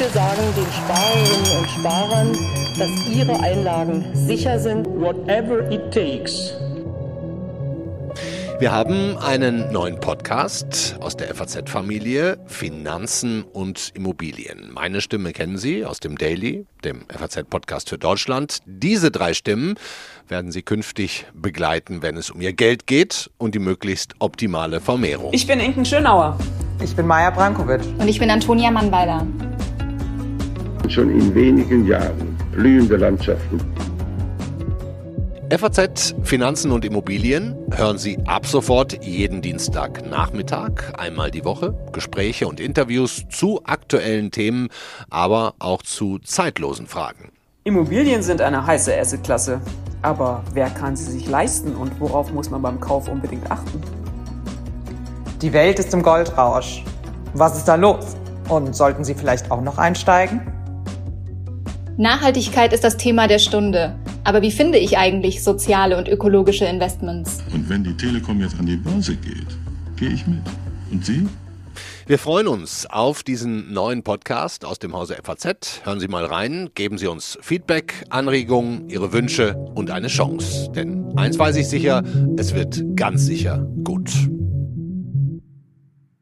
wir sagen den Sparerinnen und Sparern, dass ihre Einlagen sicher sind. Whatever it takes. Wir haben einen neuen Podcast aus der FAZ-Familie Finanzen und Immobilien. Meine Stimme kennen Sie aus dem Daily, dem FAZ-Podcast für Deutschland. Diese drei Stimmen werden Sie künftig begleiten, wenn es um Ihr Geld geht und die möglichst optimale Vermehrung. Ich bin Inken Schönauer. Ich bin Maja Brankovic. Und ich bin Antonia Mannweiler. Schon in wenigen Jahren blühende Landschaften FAZ Finanzen und Immobilien hören Sie ab sofort jeden Dienstagnachmittag, einmal die Woche, Gespräche und Interviews zu aktuellen Themen, aber auch zu zeitlosen Fragen. Immobilien sind eine heiße Assetklasse. Aber wer kann sie sich leisten und worauf muss man beim Kauf unbedingt achten? Die Welt ist im Goldrausch. Was ist da los? Und sollten Sie vielleicht auch noch einsteigen? Nachhaltigkeit ist das Thema der Stunde. Aber wie finde ich eigentlich soziale und ökologische Investments? Und wenn die Telekom jetzt an die Börse geht, gehe ich mit. Und Sie? Wir freuen uns auf diesen neuen Podcast aus dem Hause FAZ. Hören Sie mal rein, geben Sie uns Feedback, Anregungen, Ihre Wünsche und eine Chance. Denn eins weiß ich sicher, es wird ganz sicher gut.